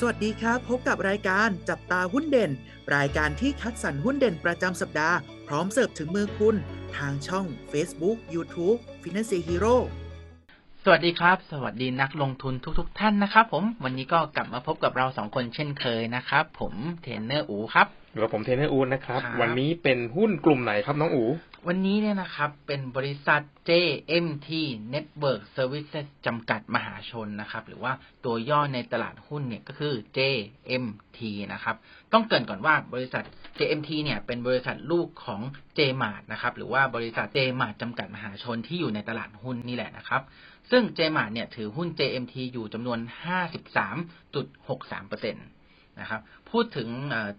สวัสดีครับ พบกับรายการจับตาหุ้นเด่น รายการที่คัดสรรหุ้นเด่นประจำสัปดาห์ พร้อมเสิร์ฟถึงมือคุณ ทางช่อง Facebook YouTube Finance Hero สวัสดีครับ สวัสดีนักลงทุนทุกๆท่านนะครับ ผมวันนี้ก็กลับมาพบกับเราสองคนเช่นเคยนะครับ ผมเทรนเนอร์อูครับอยู่กับผมเทรนเนอร์อูนนะครับครับ วันนี้เป็นหุ้นกลุ่มไหนครับน้องอูวันนี้เนี่ยนะครับ เป็นบริษัท JMT Network Services จำกัดมหาชนนะครับ หรือว่าตัวย่อในตลาดหุ้นเนี่ยก็คือ JMT นะครับ ต้องเกรินก่อนว่าบริษัท JMT เนี่ยเป็นบริษัทลูกของ JMart นะครับหรือว่าบริษัท JMart จำกัดมหาชนที่อยู่ในตลาดหุ้นนี่แหละนะครับ ซึ่ง JMart เนี่ยถือหุ้น JMT อยู่จำนวน 53.63%นะครับพูดถึง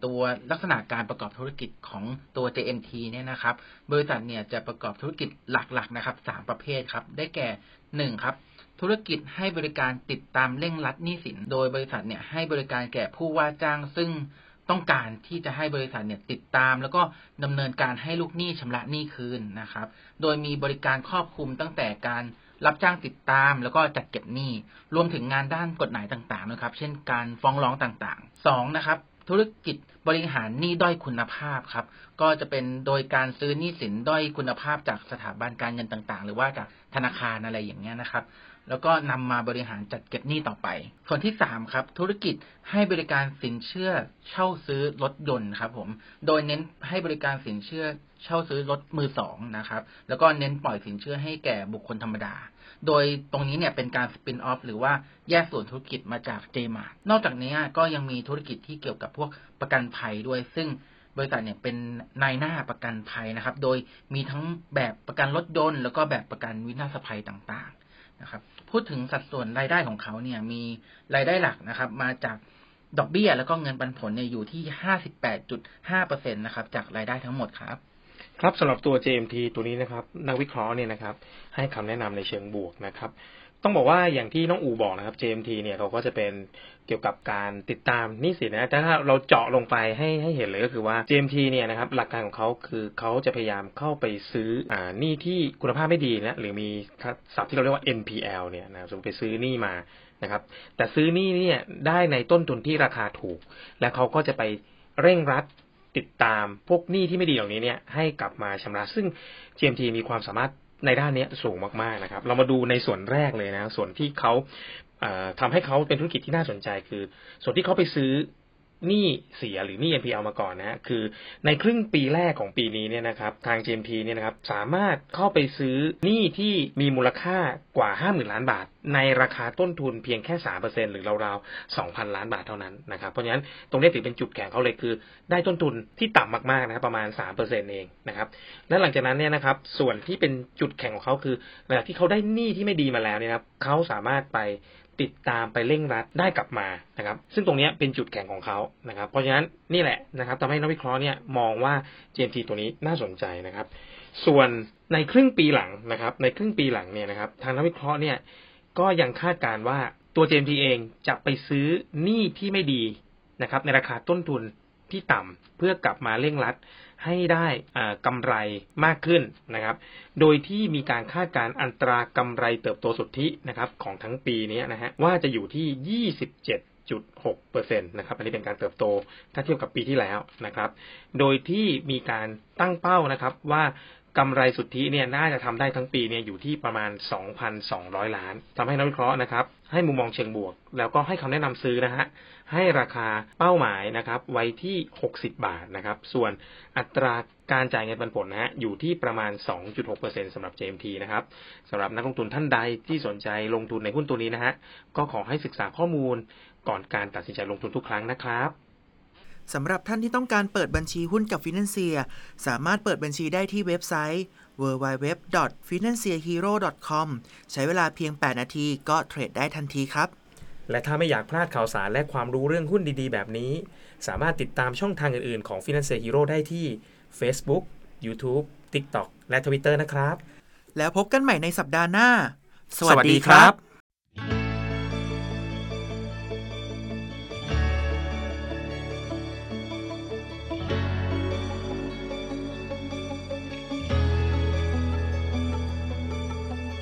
ตัวลักษณะการประกอบธุรกิจของตัว JMT เนี่ยนะครับ บริษัทเนี่ยจะประกอบธุรกิจหลักๆนะครับสามประเภทครับ ได้แก่หนึ่งครับ ธุรกิจให้บริการติดตามเร่งรัดหนี้สิน โดยบริษัทเนี่ยให้บริการแก่ผู้ว่าจ้างซึ่ง ต้องการที่จะให้บริษัทเนี่ยติดตาม แล้วก็ดำเนินการให้ลูกหนี้ชำระหนี้คืนนะครับ โดยมีบริการครอบคลุมตั้งแต่การรับจ้างติดตาม แล้วก็จัดเก็บหนี้ รวมถึงงานด้านกฎหมายต่างๆนะครับ เช่นการฟ้องร้องต่างๆสองนะครับ ธุรกิจบริหารหนี้ด้อยคุณภาพครับ ก็จะเป็นโดยการซื้อหนี้สินด้อยคุณภาพจากสถาบันการเงินต่าง ๆ หรือว่าจากธนาคารอะไรอย่างเงี้ยนะครับ แล้วก็นำมาบริหารจัดเก็บหนี้ต่อไป ส่วนที่สามครับ ธุรกิจให้บริการสินเชื่อเช่าซื้อรถยนต์ครับ ผม โดยเน้นให้บริการสินเชื่อเช่าซื้อรถมือสองนะครับ แล้วก็เน้นปล่อยสินเชื่อให้แก่บุคคลธรรมดา โดยตรงนี้เนี่ยเป็นการสปินออฟหรือว่าแยกส่วนธุรกิจมาจาก JMart นอกจากนี้ก็ยังมีธุรกิจที่เกี่ยวกับพวกประกันภัยด้วย ซึ่งบริษัทเนี่ยเป็นนายหน้าประกันภัยนะครับ โดยมีทั้งแบบประกันรถยนต์แล้วก็แบบประกันวินาศภัยต่างๆนะครับ พูดถึงสัดส่วนรายได้ของเขาเนี่ยมีรายได้หลักนะครับ มาจากดอกเบี้ยแล้วก็เงินปันผลเนี่ยอยู่ที่ 58.5%นะครับ จากรายได้ทั้งหมดครับ ครับสำหรับตัว JMT ตัวนี้นะครับ นักวิเคราะห์เนี่ยนะครับ ให้คำแนะนำในเชิงบวกนะครับ ต้องบอกว่าอย่างที่น้องอูบอกนะครับ JMT เนี่ยเขาก็จะเป็นเกี่ยวกับการติดตามนี้สินะแต่ถ้าเราเจาะลงไปให้ให้เห็นเลยก็คือว่า JMT เนี่ยนะครับ หลักการของเขาคือเขาจะพยายามเข้าไปซื้ออ่าหนี้ที่คุณภาพไม่ดีนะหรือมีศัพท์ที่เราเรียกว่า NPL เนี่ยนะสมมติไปซื้อหนี้มานะครับ แต่ซื้อหนี้เนี่ยได้ในต้นทุนที่ราคาถูก และเขาก็จะไปเร่งรัด ติดตามพวกหนี้ที่ไม่ดีเหล่านี้เนี่ยให้กลับมาชำระ ซึ่ง GMT มีความสามารถในด้านนี้สูงมากๆนะครับ เรามาดูในส่วนแรกเลยนะ ส่วนที่เขาเอ่อทำให้เขาเป็นธุรกิจที่น่าสนใจคือ ส่วนที่เขาไปซื้อ หนี้เสียหรือหนี้ NPL มาก่อนนะฮะคือในครึ่งปีแรกของปีนี้เนี่ยนะครับทาง GMP เนี่ยนะครับสามารถเข้าไปซื้อหนี้ที่มีมูลค่ากว่า 50,000 ล้านบาท ในราคาต้นทุนเพียงแค่3%หรือราวๆ 2,000 ล้านบาทเท่านั้นนะครับเพราะฉะนั้นตรงนี้ถือเป็นจุดแข็งเขาเลยคือ ได้ต้นทุนที่ต่ำมากๆนะครับประมาณ 3%เองนะครับและหลังจากนั้นเนี่ยนะครับส่วนที่เป็นจุดแข็งของเขาคือหลังจากที่เขาได้หนี้ที่ไม่ดีมาแล้วเนี่ยครับเขาสามารถไป ติดตามไปเร่งรัดได้กลับมานะครับ ซึ่งตรงนี้เป็นจุดแข็งของเขานะครับ เพราะฉะนั้นนี่แหละนะครับทำให้นักวิเคราะห์เนี่ยมองว่า GMT ตัวนี้น่าสนใจนะครับ ส่วนในครึ่งปีหลังนะครับ ในครึ่งปีหลังเนี่ยนะครับ ทางนักวิเคราะห์เนี่ยก็ยังคาดการณ์ว่าตัว GMT เองจะไปซื้อหนี้ที่ไม่ดีนะครับ ในราคาต้นทุน ที่ต่ำเพื่อกลับมาเร่งรัดให้ได้อ่ากำไรมากขึ้นนะครับ โดยที่มีการคาดการอัตรากำไรเติบโตสุทธินะครับของทั้งปีนี้นะฮะว่าจะอยู่ที่ 27.6%นะครับอันนี้เป็นการเติบโตถ้าเทียบกับปีที่แล้วนะครับ โดยที่มีการตั้งเป้านะครับว่า กำไรสุทธิเนี่ยน่าจะทำได้ทั้งปีเนี่ยอยู่ที่ประมาณ 2,200 ล้านทำให้นักวิเคราะห์นะครับ ให้มุมมองเชิงบวก แล้วก็ให้คำแนะนำซื้อนะฮะให้ราคาเป้าหมายนะครับ ไว้ที่ 60 บาทนะครับ ส่วนอัตราการจ่ายเงินปันผลนะฮะอยู่ที่ประมาณ 2.6%สำหรับ JMT นะครับสำหรับนักลงทุนท่านใดที่สนใจลงทุนในหุ้นตัวนี้นะฮะก็ขอให้ศึกษาข้อมูลก่อนการตัดสินใจลงทุนทุกครั้งนะครับ สำหรับท่านที่ต้องการเปิดบัญชีหุ้นกับ Financier สามารถเปิดบัญชีได้ที่เว็บไซต์ www.financierhero.com ใช้เวลาเพียง 8 นาทีก็เทรดได้ทันทีครับ และถ้าไม่อยากพลาดข่าวสารและความรู้เรื่องหุ้นดีๆ แบบนี้ สามารถติดตามช่องทางอื่นๆ ของ Finance Hero ได้ที่ Facebook, YouTube, TikTok และ Twitter นะครับ แล้วพบกันใหม่ในสัปดาห์หน้า สวัสดีครับ